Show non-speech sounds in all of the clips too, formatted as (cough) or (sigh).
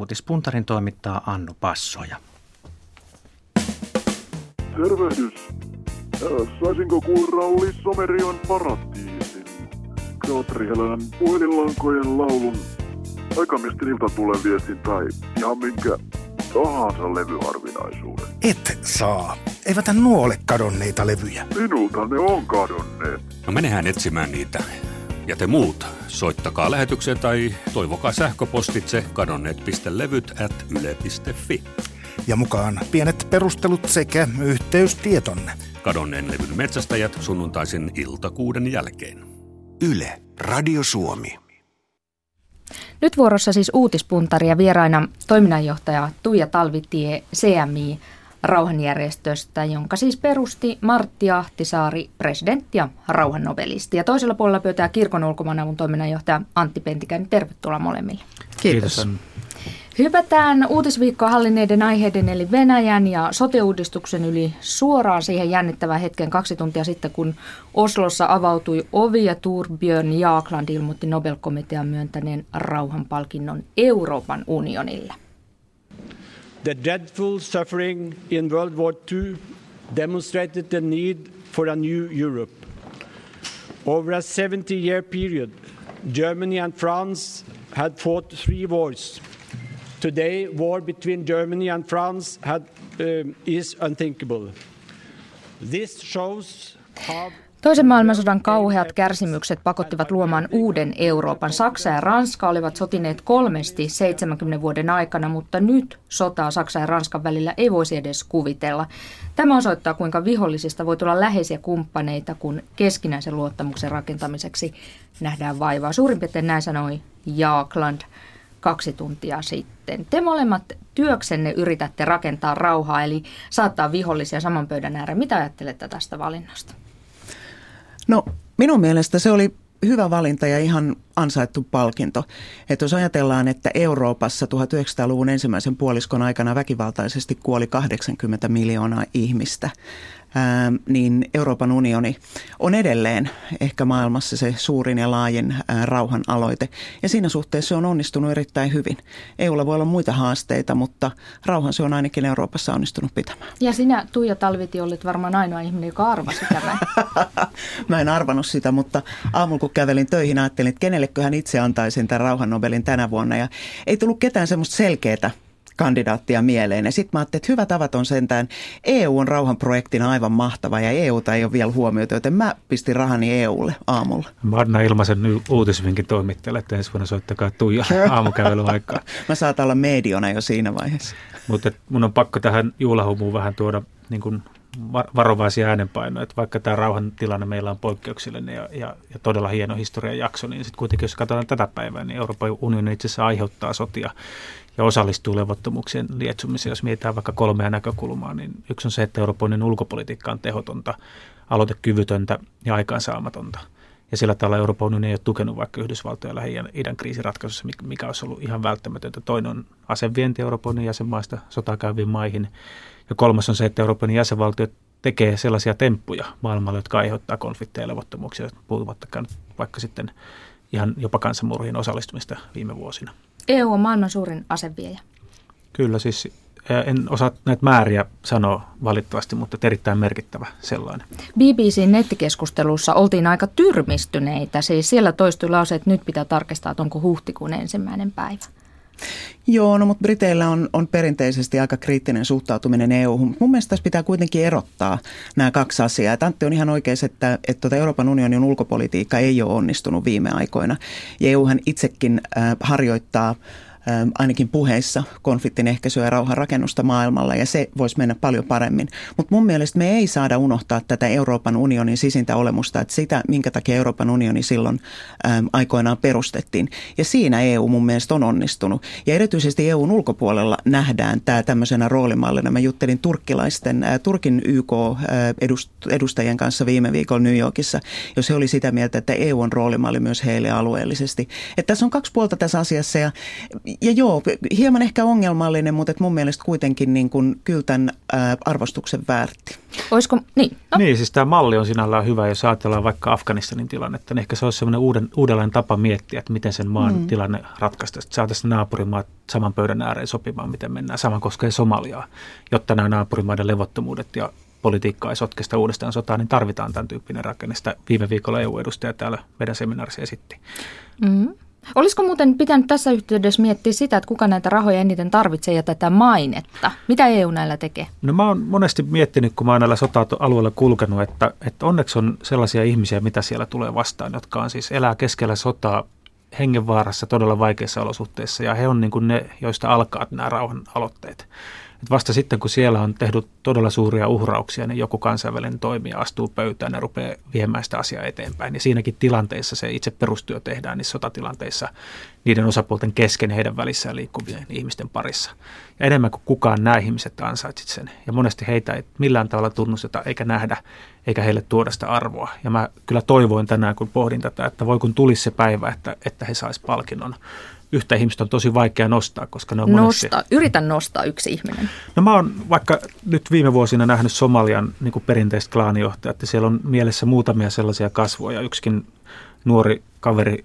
uutispuntarin toimittaa Annu Passoja. Tervehdys. Saisinko kuulla Rauli Somerion paratiisin? Piotri Helän puhelinlankojen laulun aikamiesten tulee viestin tai ihan minkä tahansa levyharvinaisuuden. Et saa. Eivät nuo ole kadonneita levyjä. Minulta ne on kadonneet. No menehän etsimään niitä. Ja te muut, soittakaa lähetykseen tai toivokaa sähköpostitse kadonneet.levyt at yle.fi. Ja mukaan pienet perustelut sekä yhteystietonne. Kadonneen levyn metsästäjät sunnuntaisin iltakuuden jälkeen. Yle, Radio Suomi. Nyt vuorossa siis uutispuntari ja vieraina toiminnanjohtaja Tuija Talvitie CMI rauhanjärjestöstä, jonka siis perusti Martti Ahtisaari, presidentti ja rauhannobelisti. Ja toisella puolella pöytää kirkon ulkomaanavun toiminnanjohtaja Antti Pentikäinen. Tervetuloa molemmille. Kiitos. Kiitos. Hypätään uutisviikkoa hallinneiden aiheiden eli Venäjän ja sote-uudistuksen yli suoraan siihen jännittävään hetken kaksi tuntia sitten, kun Oslossa avautui ovi ja Turbjörn Jaakland ilmoitti Nobel-komitean myöntäneen rauhanpalkinnon Euroopan unionille. The dreadful suffering in World War II demonstrated the need for a new Europe. Over a 70 year period, Germany and France had fought three wars Today, war between Germany and France had, um, is unthinkable. This shows how Toisen maailmansodan kauheat kärsimykset pakottivat luomaan uuden Euroopan. Saksa ja Ranska olivat sotineet kolmesti 70 vuoden aikana, mutta nyt sotaa Saksa ja Ranskan välillä ei voisi edes kuvitella. Tämä osoittaa, kuinka vihollisista voi tulla läheisiä kumppaneita, kun keskinäisen luottamuksen rakentamiseksi nähdään vaivaa. Suurin piirtein näin sanoi Jaakland kaksi tuntia sitten. Te molemmat työksenne yritätte rakentaa rauhaa, eli saattaa vihollisia saman pöydän ääreen. Mitä ajattelette tästä valinnasta? No minun mielestä se oli hyvä valinta ja ihan ansaittu palkinto. Että jos ajatellaan, että Euroopassa 1900-luvun ensimmäisen puoliskon aikana väkivaltaisesti kuoli 80 miljoonaa ihmistä, ää, niin Euroopan unioni on edelleen ehkä maailmassa se suurin ja laajin ää, rauhan aloite. Ja siinä suhteessa se on onnistunut erittäin hyvin. EUlla voi olla muita haasteita, mutta rauhan se on ainakin Euroopassa onnistunut pitämään. Ja sinä Tuija Talviti olit varmaan ainoa ihminen, joka arvasi tämän. (laughs) Mä en arvannut sitä, mutta aamulla kun kävelin töihin, ajattelin, että kenelleköhän itse antaisin tämän rauhannobelin tänä vuonna. Ja ei tullut ketään semmoista selkeää kandidaattia mieleen. Ja sitten mä ajattelin, että hyvä tavat on sentään, EU on rauhanprojektina aivan mahtava ja EUta ei ole vielä huomioitu, joten mä pistin rahani EUlle aamulla. Mä annan ilmaisen uutisvinkin toimittajalle, että ensi vuonna soittakaa Tuija (laughs) aamukävelyaikaa. (laughs) mä saatan olla mediona jo siinä vaiheessa. Mutta mun on pakko tähän juhlahumuun vähän tuoda niin kuin varovaisia äänenpainoja, että vaikka tämä rauhan tilanne meillä on poikkeuksellinen ja, ja, ja todella hieno historian jakso, niin sitten kuitenkin jos katsotaan tätä päivää, niin Euroopan unioni itse asiassa aiheuttaa sotia ja osallistuu levottomuuksien lietsumiseen. Jos mietitään vaikka kolmea näkökulmaa, niin yksi on se, että Euroopan ulkopolitiikka on tehotonta, aloitekyvytöntä ja aikaansaamatonta. Ja sillä tavalla Euroopan unioni ei ole tukenut vaikka Yhdysvaltojen lähi idän kriisiratkaisussa, mikä olisi ollut ihan välttämätöntä. Toinen on asevienti Euroopan unionin jäsenmaista sotaa käyviin maihin. Ja kolmas on se, että Euroopan jäsenvaltiot tekee sellaisia temppuja maailmalle, jotka aiheuttaa konflikteja ja levottomuuksia, puhumattakaan vaikka sitten ihan jopa kansanmurhiin osallistumista viime vuosina. EU on maailman suurin aseviejä. Kyllä, siis en osaa näitä määriä sanoa valitettavasti, mutta erittäin merkittävä sellainen. BBCn nettikeskustelussa oltiin aika tyrmistyneitä. Siis siellä toistui lause, että nyt pitää tarkistaa, että onko huhtikuun ensimmäinen päivä. Joo, no mutta Briteillä on, on perinteisesti aika kriittinen suhtautuminen EU-hun. Mun mielestä tässä pitää kuitenkin erottaa nämä kaksi asiaa. Antti on ihan oikein, että, että tuota Euroopan unionin ulkopolitiikka ei ole onnistunut viime aikoina. Ja EUhan itsekin äh, harjoittaa ainakin puheissa konfliktin ehkäisyä ja rauhan rakennusta maailmalla ja se voisi mennä paljon paremmin. Mutta mun mielestä me ei saada unohtaa tätä Euroopan unionin sisintä olemusta, että sitä, minkä takia Euroopan unioni silloin aikoinaan perustettiin. Ja siinä EU mun mielestä on onnistunut. Ja erityisesti EUn ulkopuolella nähdään tämä tämmöisenä roolimallina. Mä juttelin turkkilaisten, Turkin YK-edustajien kanssa viime viikolla New Yorkissa, jos he oli sitä mieltä, että EU on roolimalli myös heille alueellisesti. Että tässä on kaksi puolta tässä asiassa ja ja joo, hieman ehkä ongelmallinen, mutta mun mielestä kuitenkin niin kuin kyllä tämän arvostuksen väärti. Olisiko, niin. No. Niin, siis tämä malli on sinällään hyvä, jos ajatellaan vaikka Afganistanin tilannetta, niin ehkä se olisi sellainen uuden, uudenlainen tapa miettiä, että miten sen maan mm. tilanne ratkaista. Että saataisiin naapurimaat saman pöydän ääreen sopimaan, miten mennään. Sama koskee Somaliaa, jotta nämä naapurimaiden levottomuudet ja politiikkaa ei sotkesta uudestaan sotaa, niin tarvitaan tämän tyyppinen rakenne. Sitä viime viikolla EU-edustaja täällä meidän seminaarissa esitti. Mm. Olisiko muuten pitänyt tässä yhteydessä miettiä sitä, että kuka näitä rahoja eniten tarvitsee ja tätä mainetta? Mitä EU näillä tekee? No mä oon monesti miettinyt, kun mä oon näillä sota-alueilla kulkenut, että, että onneksi on sellaisia ihmisiä, mitä siellä tulee vastaan, jotka on siis elää keskellä sotaa hengenvaarassa todella vaikeissa olosuhteissa ja he on niin kuin ne, joista alkaa nämä rauhan aloitteet. Et vasta sitten, kun siellä on tehty todella suuria uhrauksia, niin joku kansainvälinen toimija astuu pöytään ja rupeaa viemään sitä asiaa eteenpäin. Ja siinäkin tilanteessa se itse perustyö tehdään niissä sotatilanteissa niiden osapuolten kesken heidän välissään liikkuvien ihmisten parissa. Ja enemmän kuin kukaan nämä ihmiset ansaitsit sen. Ja monesti heitä ei millään tavalla tunnusteta eikä nähdä, eikä heille tuoda sitä arvoa. Ja mä kyllä toivoin tänään, kun pohdin tätä, että voi kun tulisi se päivä, että, että he saisivat palkinnon yhtä ihmistä on tosi vaikea nostaa, koska ne on monesti... Nosta, yritän nostaa yksi ihminen. No mä oon vaikka nyt viime vuosina nähnyt Somalian niin kuin perinteiset klaanijohtajat, että siellä on mielessä muutamia sellaisia kasvoja. Yksikin nuori kaveri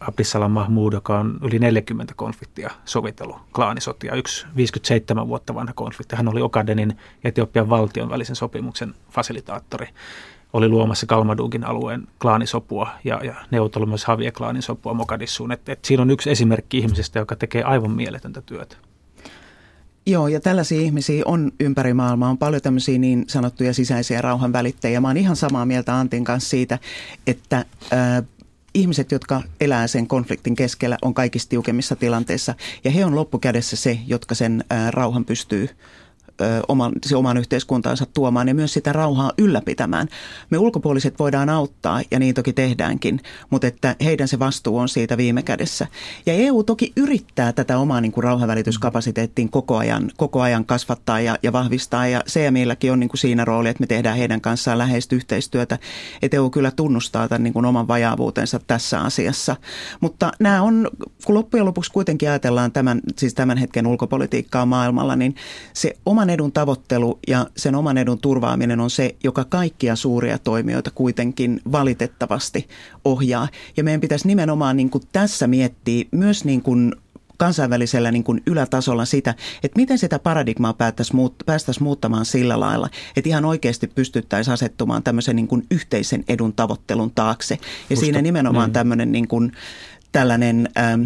Abdissalam Mahmoud, joka on yli 40 konfliktia sovitellut klaanisotia. Yksi 57 vuotta vanha konflikti. Hän oli Okadenin ja Etiopian valtion välisen sopimuksen fasilitaattori oli luomassa Kalmadugin alueen klaanisopua ja, ja neuvotellut myös Havia-klaanin sopua Mogadissuun. Et, et siinä on yksi esimerkki ihmisestä, joka tekee aivan mieletöntä työtä. Joo, ja tällaisia ihmisiä on ympäri maailmaa. On paljon tämmöisiä niin sanottuja sisäisiä rauhan välittäjiä. Mä oon ihan samaa mieltä Antin kanssa siitä, että äh, ihmiset, jotka elää sen konfliktin keskellä, on kaikista tiukemmissa tilanteissa. Ja he on loppukädessä se, jotka sen rauhan pystyy oman, se oman yhteiskuntaansa tuomaan ja myös sitä rauhaa ylläpitämään. Me ulkopuoliset voidaan auttaa ja niin toki tehdäänkin, mutta että heidän se vastuu on siitä viime kädessä. Ja EU toki yrittää tätä omaa niin kuin rauhanvälityskapasiteettiin koko ajan, koko ajan kasvattaa ja, ja vahvistaa ja CMIlläkin on niin kuin siinä rooli, että me tehdään heidän kanssaan läheistä yhteistyötä. Että EU kyllä tunnustaa tämän niin kuin oman vajaavuutensa tässä asiassa. Mutta nämä on, kun loppujen lopuksi kuitenkin ajatellaan tämän, siis tämän hetken ulkopolitiikkaa maailmalla, niin se oman oman edun tavoittelu ja sen oman edun turvaaminen on se, joka kaikkia suuria toimijoita kuitenkin valitettavasti ohjaa. Ja meidän pitäisi nimenomaan niin kuin tässä miettiä myös niin kuin kansainvälisellä niin kuin ylätasolla sitä, että miten sitä paradigmaa päästäisiin muuttamaan sillä lailla, että ihan oikeasti pystyttäisiin asettumaan tämmöisen niin kuin yhteisen edun tavoittelun taakse. Ja Musta, siinä nimenomaan niin. tämmöinen niin kuin, tällainen... Ähm,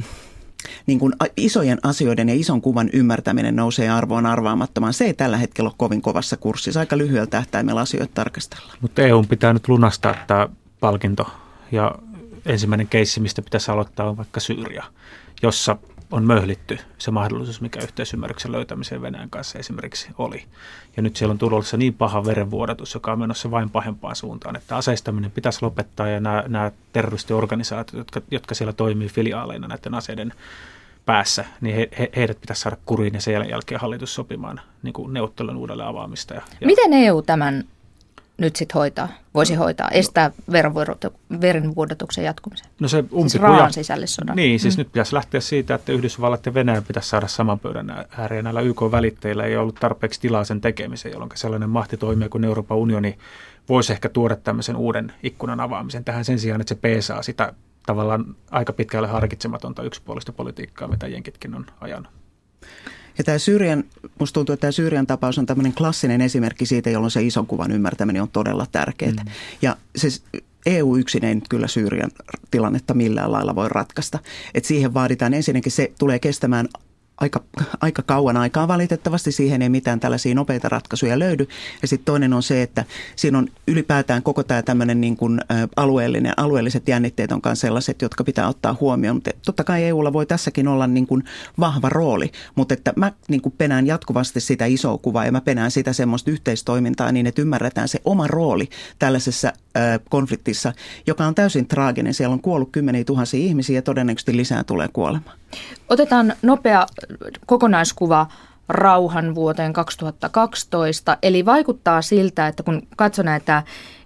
niin kuin isojen asioiden ja ison kuvan ymmärtäminen nousee arvoon arvaamattomaan. Se ei tällä hetkellä ole kovin kovassa kurssissa. Aika lyhyellä tähtäimellä asioita tarkastellaan. Mutta EU pitää nyt lunastaa tämä palkinto. Ja ensimmäinen keissi, mistä pitäisi aloittaa, on vaikka Syyria, jossa on möhlitty se mahdollisuus, mikä yhteisymmärryksen löytämiseen Venäjän kanssa esimerkiksi oli. Ja nyt siellä on tulossa niin paha verenvuodatus, joka on menossa vain pahempaan suuntaan, että aseistaminen pitäisi lopettaa ja nämä, nämä terroristiorganisaatiot, jotka, jotka siellä toimii filiaaleina näiden aseiden päässä, niin he, he, heidät pitäisi saada kuriin ja sen jälkeen hallitus sopimaan niin neuvottelun uudelleen avaamista. Ja, ja Miten EU tämän nyt sitten hoitaa, voisi hoitaa, estää verenvuodatuksen jatkumisen? No se umpikuja, siis raan sisällissodan. Niin, siis mm. nyt pitäisi lähteä siitä, että Yhdysvallat ja Venäjä pitäisi saada saman pöydän ääreen. Näillä YK-välitteillä ei ollut tarpeeksi tilaa sen tekemiseen, jolloin sellainen mahtitoimija kuin Euroopan unioni voisi ehkä tuoda tämmöisen uuden ikkunan avaamisen tähän sen sijaan, että se peesaa sitä tavallaan aika pitkälle harkitsematonta yksipuolista politiikkaa, mitä jenkitkin on ajanut. Ja tämä Syyrian, musta tuntuu, että tämä Syyrian tapaus on tämmöinen klassinen esimerkki siitä, jolloin se ison kuvan ymmärtäminen on todella tärkeää. Mm. Ja se EU yksin ei nyt kyllä Syyrian tilannetta millään lailla voi ratkaista. Et siihen vaaditaan ensinnäkin, se tulee kestämään aika, aika kauan aikaa valitettavasti. Siihen ei mitään tällaisia nopeita ratkaisuja löydy. Ja sitten toinen on se, että siinä on ylipäätään koko tämä tämmöinen niin kuin alueellinen, alueelliset jännitteet on myös sellaiset, jotka pitää ottaa huomioon. Mutta totta kai EUlla voi tässäkin olla niin kuin vahva rooli, mutta että mä niin kuin penään jatkuvasti sitä isoa kuvaa ja mä penään sitä semmoista yhteistoimintaa niin, että ymmärretään se oma rooli tällaisessa konfliktissa, joka on täysin traaginen. Siellä on kuollut kymmeniä tuhansia ihmisiä ja todennäköisesti lisää tulee kuolemaan. Otetaan nopea kokonaiskuva rauhan vuoteen 2012. Eli vaikuttaa siltä, että kun katsoo näitä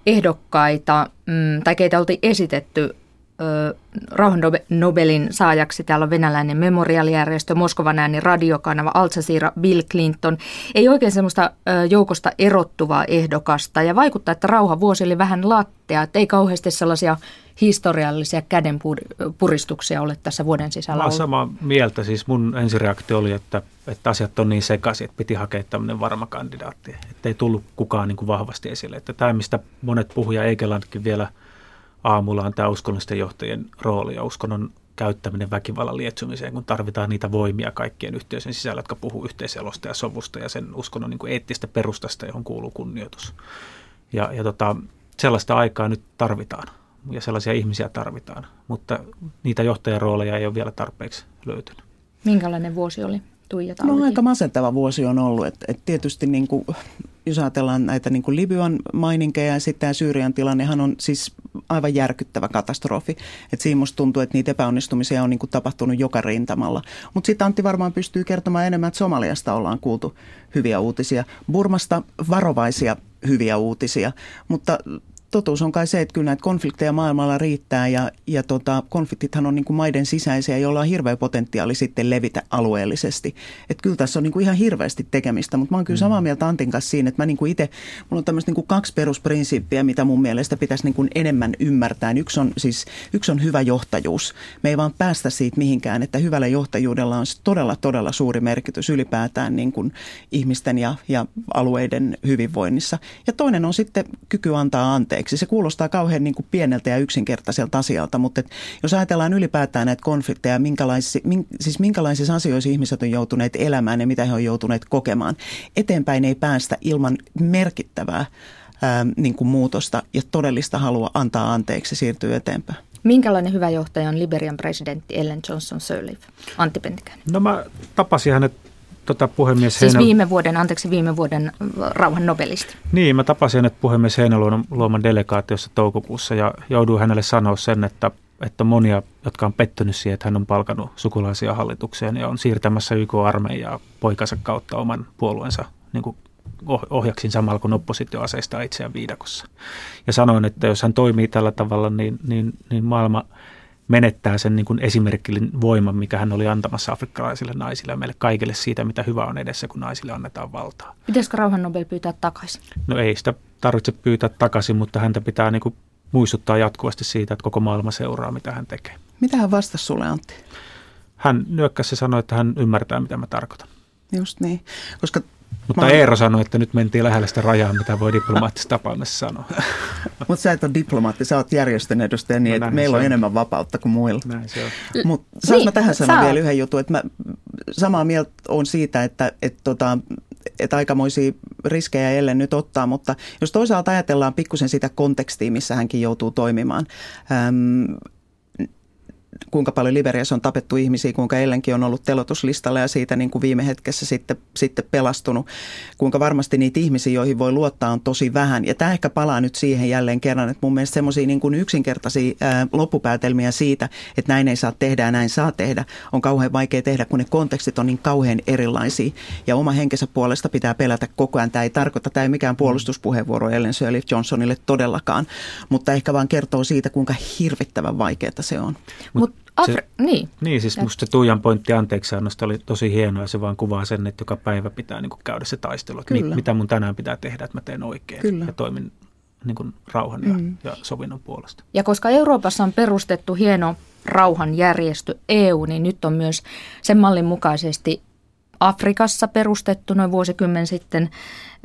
ehdokkaita mm, tai keitä oltiin esitetty rauhan Nobelin saajaksi. Täällä on venäläinen memorialijärjestö, Moskovan ääni radiokanava, Al Jazeera, Bill Clinton. Ei oikein semmoista joukosta erottuvaa ehdokasta ja vaikuttaa, että rauha vuosi oli vähän lattea, että ei kauheasti sellaisia historiallisia kädenpuristuksia ole tässä vuoden sisällä Mä olen samaa mieltä. Siis mun ensireaktio oli, että, että asiat on niin sekaisin, että piti hakea tämmöinen varma kandidaatti. Että ei tullut kukaan niin kuin vahvasti esille. Että tämä, mistä monet puhuja Eikelandkin vielä – aamulla on tämä uskonnollisten johtajien rooli ja uskonnon käyttäminen väkivallan lietsumiseen, kun tarvitaan niitä voimia kaikkien yhteisön sisällä, jotka puhuu yhteiselosta ja sovusta ja sen uskonnon niin kuin eettistä perustasta, johon kuuluu kunnioitus. Ja, ja tota, sellaista aikaa nyt tarvitaan ja sellaisia ihmisiä tarvitaan, mutta niitä johtajan rooleja ei ole vielä tarpeeksi löytynyt. Minkälainen vuosi oli? Tuija No aika masentava vuosi on ollut. Et, et tietysti niin kuin, jos ajatellaan näitä niin kuin Libyan maininkeja ja sitten tämä Syyrian tilannehan on siis aivan järkyttävä katastrofi. Et siinä musta tuntuu, että niitä epäonnistumisia on niin kuin tapahtunut joka rintamalla. Mutta sitten Antti varmaan pystyy kertomaan enemmän, että Somaliasta ollaan kuultu hyviä uutisia. Burmasta varovaisia hyviä uutisia, mutta totuus on kai se, että kyllä näitä konflikteja maailmalla riittää ja, ja tota, konfliktithan on niin kuin maiden sisäisiä, joilla on hirveä potentiaali sitten levitä alueellisesti. Että kyllä tässä on niin kuin ihan hirveästi tekemistä, mutta mä oon kyllä samaa mm. mieltä Antin kanssa siinä, että mä niin kuin itse, mulla on tämmöistä niin kuin kaksi perusprinsiippiä, mitä mun mielestä pitäisi niin kuin enemmän ymmärtää. Yksi on siis yksi on hyvä johtajuus. Me ei vaan päästä siitä mihinkään, että hyvällä johtajuudella on todella, todella suuri merkitys ylipäätään niin kuin ihmisten ja, ja alueiden hyvinvoinnissa. Ja toinen on sitten kyky antaa anteeksi anteeksi. Se kuulostaa kauhean niin kuin pieneltä ja yksinkertaiselta asialta, mutta et jos ajatellaan ylipäätään näitä konflikteja, minkälaisi, min, siis minkälaisissa asioissa ihmiset on joutuneet elämään ja mitä he on joutuneet kokemaan, eteenpäin ei päästä ilman merkittävää ää, niin kuin muutosta ja todellista halua antaa anteeksi siirtyä eteenpäin. Minkälainen hyvä johtaja on Liberian presidentti Ellen Johnson Sirleaf? Antti Pentikäinen. No mä tapasin hänet tota, puhemies Siis Heinä... viime vuoden, anteeksi, viime vuoden rauhan nobelisti. Niin, mä tapasin että puhemies Heinäluoman delegaatiossa toukokuussa ja jouduin hänelle sanoa sen, että, että monia, jotka on pettynyt siihen, että hän on palkanut sukulaisia hallitukseen ja on siirtämässä YK-armeijaa poikansa kautta oman puolueensa niin kuin ohjaksin samalla kun oppositio aseistaa itseään viidakossa. Ja sanoin, että jos hän toimii tällä tavalla, niin, niin, niin maailma – menettää sen niin kuin esimerkillinen voiman, mikä hän oli antamassa afrikkalaisille naisille ja meille kaikille siitä, mitä hyvä on edessä, kun naisille annetaan valtaa. Pitäisikö rauhan Nobel pyytää takaisin? No ei sitä tarvitse pyytää takaisin, mutta häntä pitää niin kuin muistuttaa jatkuvasti siitä, että koko maailma seuraa, mitä hän tekee. Mitä hän vastasi sulle, Antti? Hän nyökkäsi ja sanoi, että hän ymmärtää, mitä mä tarkoitan. Just niin, koska mutta mä... Eero sanoi, että nyt mentiin lähelle sitä rajaa, mitä voi diplomaattisessa tapaamisessa sanoa. (laughs) Mutta sä et ole diplomaatti, sä oot järjestön edustaja niin, no, että meillä on, on enemmän vapautta kuin muilla. Näin se on. Mutta saanko niin, mä tähän sanoa vielä yhden jutun, että mä samaa mieltä on siitä, että, että tota, että aikamoisia riskejä ellen nyt ottaa, mutta jos toisaalta ajatellaan pikkusen sitä kontekstia, missä hänkin joutuu toimimaan. Äm, kuinka paljon Liberiassa on tapettu ihmisiä, kuinka Ellenkin on ollut telotuslistalla ja siitä niin kuin viime hetkessä sitten, sitten pelastunut. Kuinka varmasti niitä ihmisiä, joihin voi luottaa, on tosi vähän. Ja tämä ehkä palaa nyt siihen jälleen kerran, että mun mielestä semmoisia niin kuin yksinkertaisia ää, loppupäätelmiä siitä, että näin ei saa tehdä ja näin saa tehdä, on kauhean vaikea tehdä, kun ne kontekstit on niin kauhean erilaisia. Ja oma henkensä puolesta pitää pelätä koko ajan. Tämä ei tarkoita, tämä ei mikään puolustuspuheenvuoro Ellen Sirleaf Johnsonille todellakaan, mutta ehkä vaan kertoo siitä, kuinka hirvittävän vaikeaa se on. Mut Afri- se, niin. Niin, siis musta se Tuijan pointti anteeksiannosta oli tosi hienoa ja se vaan kuvaa sen, että joka päivä pitää niin kuin käydä se taistelu, että Kyllä. mitä mun tänään pitää tehdä, että mä teen oikein Kyllä. ja toimin niin kuin rauhan ja, mm. ja sovinnon puolesta. Ja koska Euroopassa on perustettu hieno rauhanjärjestö EU, niin nyt on myös sen mallin mukaisesti Afrikassa perustettu noin vuosikymmen sitten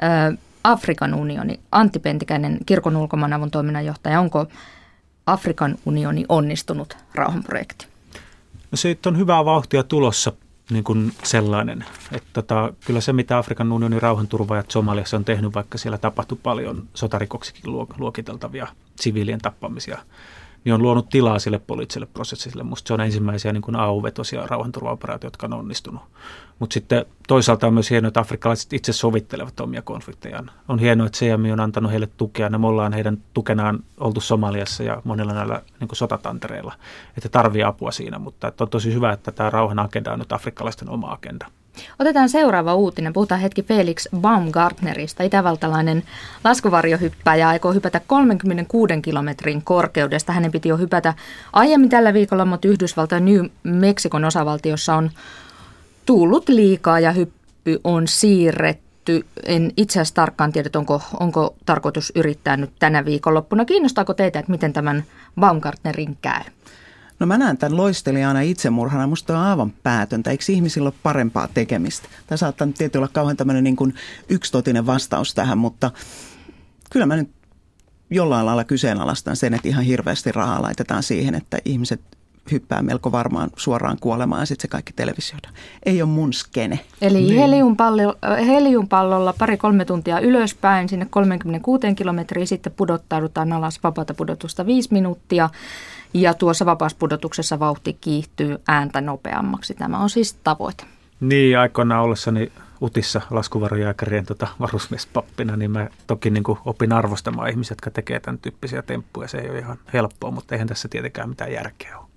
äh, Afrikan unioni. Antti Pentikäinen, kirkon ulkomaanavun toiminnanjohtaja, onko Afrikan unioni onnistunut rauhanprojekti? No siitä on hyvää vauhtia tulossa niin kuin sellainen. Että tota, kyllä se, mitä Afrikan unionin rauhanturvaajat Somaliassa on tehnyt, vaikka siellä tapahtui paljon sotarikoksikin luokiteltavia siviilien tappamisia – niin on luonut tilaa sille poliittiselle prosessille. Musta se on ensimmäisiä niin AU-vetoisia rauhanturvaoperaatioita, jotka on onnistunut. Mutta sitten toisaalta on myös hienoa, että afrikkalaiset itse sovittelevat omia konfliktejaan. On hienoa, että CMI on antanut heille tukea. Me ollaan heidän tukenaan oltu Somaliassa ja monilla näillä niin sotatantereilla, että tarvii apua siinä. Mutta että on tosi hyvä, että tämä rauhan agenda on nyt afrikkalaisten oma agenda. Otetaan seuraava uutinen. Puhutaan hetki Felix Baumgartnerista. Itävaltalainen laskuvarjohyppäjä aikoo hypätä 36 kilometrin korkeudesta. Hänen piti jo hypätä aiemmin tällä viikolla, mutta Yhdysvaltain New Meksikon osavaltiossa on tullut liikaa ja hyppy on siirretty. En itse asiassa tarkkaan tiedä, onko, onko tarkoitus yrittää nyt tänä viikonloppuna. Kiinnostaako teitä, että miten tämän Baumgartnerin käy? No mä näen tämän loistelijana itsemurhana. Musta on aivan päätöntä. Eikö ihmisillä ole parempaa tekemistä? Tämä saattaa nyt tietysti olla kauhean tämmöinen niin kuin yksitotinen vastaus tähän, mutta kyllä mä nyt jollain lailla kyseenalaistan sen, että ihan hirveästi rahaa laitetaan siihen, että ihmiset hyppää melko varmaan suoraan kuolemaan ja sitten se kaikki televisioida. Ei ole mun skene. Eli niin. heliumpallo, heliumpallolla pari-kolme tuntia ylöspäin sinne 36 kilometriä, sitten pudottaudutaan alas vapaata pudotusta viisi minuuttia ja tuossa vapauspudotuksessa vauhti kiihtyy ääntä nopeammaksi. Tämä on siis tavoite. Niin, aikoinaan ollessani Utissa laskuvarojääkärien tota, varusmiespappina, niin mä toki niin kuin opin arvostamaan ihmisiä, jotka tekee tämän tyyppisiä temppuja. Se ei ole ihan helppoa, mutta eihän tässä tietenkään mitään järkeä ole.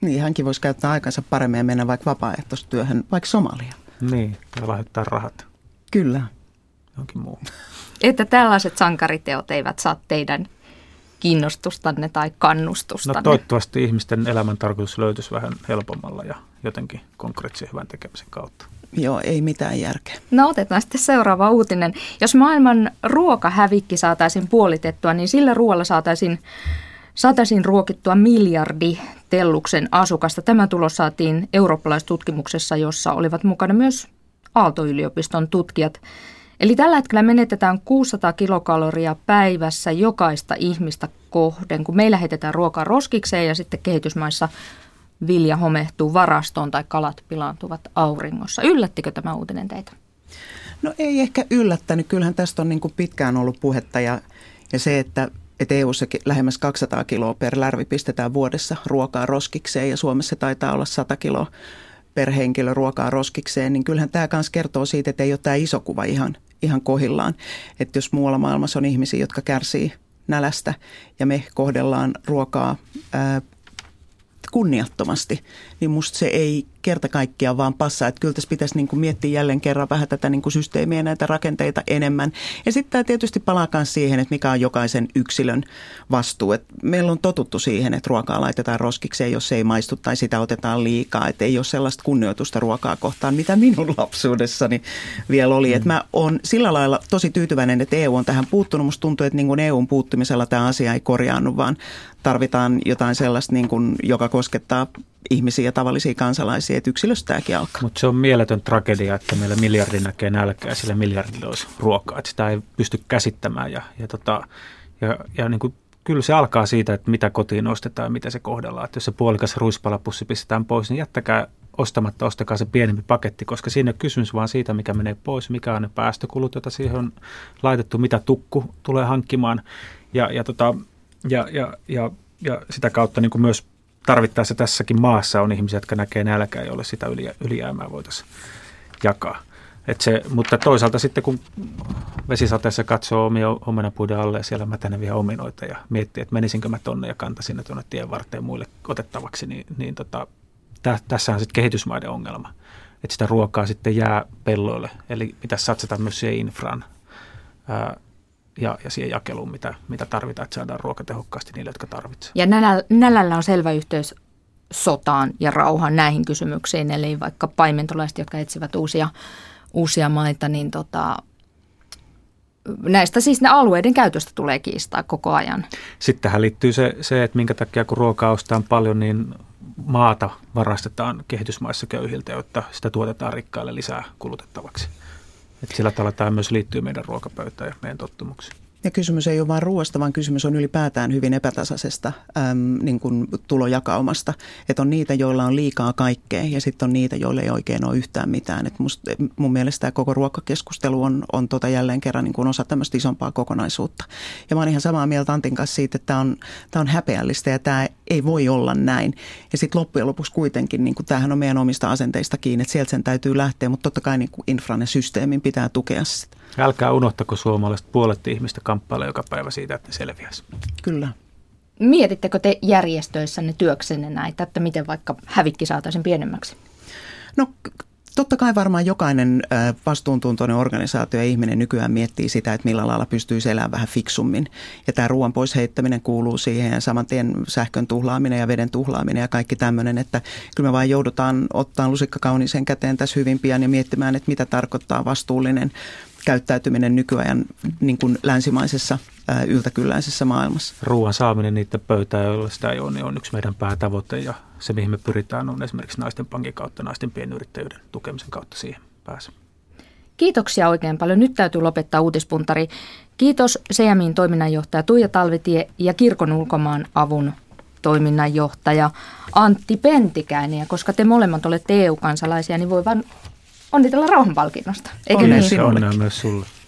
Niin, hänkin voisi käyttää aikansa paremmin ja mennä vaikka vapaaehtoistyöhön, vaikka Somalia. Niin, ja lahjoittaa rahat. Kyllä. Jonkin muu. Että tällaiset sankariteot eivät saa teidän kiinnostustanne tai kannustustanne? No toivottavasti ihmisten elämän tarkoitus löytyisi vähän helpommalla ja jotenkin konkreettisen hyvän tekemisen kautta. Joo, ei mitään järkeä. No otetaan sitten seuraava uutinen. Jos maailman ruokahävikki saataisiin puolitettua, niin sillä ruoalla saataisiin saataisiin ruokittua miljardi telluksen asukasta. Tämä tulos saatiin eurooppalaistutkimuksessa, jossa olivat mukana myös Aalto-yliopiston tutkijat. Eli tällä hetkellä menetetään 600 kilokaloria päivässä jokaista ihmistä kohden, kun meillä heitetään ruokaa roskikseen ja sitten kehitysmaissa vilja homehtuu varastoon tai kalat pilaantuvat auringossa. Yllättikö tämä uutinen teitä? No ei ehkä yllättänyt. Kyllähän tästä on niin kuin pitkään ollut puhetta ja, ja se, että että EU-ssa lähemmäs 200 kiloa per lärvi pistetään vuodessa ruokaa roskikseen ja Suomessa taitaa olla 100 kiloa per henkilö ruokaa roskikseen, niin kyllähän tämä myös kertoo siitä, että ei ole tämä iso kuva ihan, ihan kohillaan. Että jos muualla maailmassa on ihmisiä, jotka kärsii nälästä ja me kohdellaan ruokaa ää, kunniattomasti, niin musta se ei kerta kaikkiaan vaan passaa. Että kyllä tässä pitäisi niin kuin miettiä jälleen kerran vähän tätä niin kuin systeemiä ja näitä rakenteita enemmän. Ja sitten tämä tietysti palaa myös siihen, että mikä on jokaisen yksilön vastuu. Et meillä on totuttu siihen, että ruokaa laitetaan roskikseen, jos se ei maistu tai sitä otetaan liikaa. Että ei ole sellaista kunnioitusta ruokaa kohtaan, mitä minun (laughs) lapsuudessani vielä oli. Mm. Että mä oon sillä lailla tosi tyytyväinen, että EU on tähän puuttunut. Musta tuntuu, että niin kuin EUn puuttumisella tämä asia ei korjaannu, vaan tarvitaan jotain sellaista, niin kuin, joka koskettaa ihmisiä ja tavallisia kansalaisia, että yksilöstäkin alkaa. Mutta se on mieletön tragedia, että meillä miljardi näkee nälkää sillä miljardilla olisi ruokaa, että sitä ei pysty käsittämään ja, ja, tota, ja, ja niin kuin, kyllä se alkaa siitä, että mitä kotiin ostetaan ja mitä se kohdellaan. Että jos se puolikas ruispalapussi pistetään pois, niin jättäkää ostamatta, ostakaa se pienempi paketti, koska siinä on kysymys vaan siitä, mikä menee pois, mikä on ne päästökulut, joita siihen on laitettu, mitä tukku tulee hankkimaan ja, ja, tota, ja, ja, ja, ja sitä kautta niin kuin myös tarvittaessa tässäkin maassa on ihmisiä, jotka näkee nälkää, jolle sitä ylijäämää voitaisiin jakaa. Et se, mutta toisaalta sitten kun vesisateessa katsoo omia omenapuiden alle ja siellä mätäneviä ominoita ja miettii, että menisinkö mä tonne ja kantaisin ne tuonne tien varteen muille otettavaksi, niin, niin tota, tä, tässä on sitten kehitysmaiden ongelma. Että sitä ruokaa sitten jää pelloille, eli pitäisi satsata myös siihen infraan. Ää, ja, ja siihen jakeluun, mitä, mitä tarvitaan, että saadaan ruoka tehokkaasti niille, jotka tarvitsevat. Ja nälällä, nälällä on selvä yhteys sotaan ja rauhaan näihin kysymyksiin, eli vaikka paimentolaiset, jotka etsivät uusia, uusia maita, niin tota, näistä siis ne alueiden käytöstä tulee kiistaa koko ajan. Sitten tähän liittyy se, se, että minkä takia kun ruokaa ostetaan paljon, niin maata varastetaan kehitysmaissa köyhiltä, jotta sitä tuotetaan rikkaille lisää kulutettavaksi. Että sillä tavalla tämä myös liittyy meidän ruokapöytään ja meidän tottumuksiin. Ja kysymys ei ole vain ruoasta, vaan kysymys on ylipäätään hyvin epätasaisesta äm, niin kuin tulojakaumasta. Että on niitä, joilla on liikaa kaikkea ja sitten on niitä, joille ei oikein ole yhtään mitään. Et must, mun mielestä tämä koko ruokakeskustelu on, on tota jälleen kerran niin kuin osa tämmöistä isompaa kokonaisuutta. Ja mä oon ihan samaa mieltä Antin kanssa siitä, että tämä on, on häpeällistä ja tämä ei voi olla näin. Ja sitten loppujen lopuksi kuitenkin, niin kuin tämähän on meidän omista asenteista kiinni, että sieltä sen täytyy lähteä, mutta totta kai niin kuin infran ja systeemin pitää tukea sitä. Älkää unohtako suomalaiset puolet ihmistä kamppailee joka päivä siitä, että ne selviäisi. Kyllä. Mietittekö te järjestöissänne työksenne näitä, että miten vaikka hävikki saataisiin pienemmäksi? No Totta kai varmaan jokainen vastuuntuntoinen organisaatio ja ihminen nykyään miettii sitä, että millä lailla pystyy elämään vähän fiksummin. Ja tämä ruoan pois heittäminen kuuluu siihen ja saman tien sähkön tuhlaaminen ja veden tuhlaaminen ja kaikki tämmöinen, että kyllä me vaan joudutaan ottaa lusikka kauniiseen käteen tässä hyvin pian ja miettimään, että mitä tarkoittaa vastuullinen käyttäytyminen nykyajan niin kuin länsimaisessa yltäkylläisessä maailmassa. Ruoan saaminen niitä pöytään, joilla sitä ei ole, niin on yksi meidän päätavoite ja se, mihin me pyritään, on esimerkiksi naisten pankin kautta, naisten pienyrittäjyyden tukemisen kautta siihen pääse. Kiitoksia oikein paljon. Nyt täytyy lopettaa uutispuntari. Kiitos Sejamin toiminnanjohtaja Tuija Talvitie ja Kirkon ulkomaan avun toiminnanjohtaja Antti Pentikäinen. Ja koska te molemmat olette EU-kansalaisia, niin voi vain onnitella rauhanpalkinnosta. Eikö niin? Onnea myös sulle.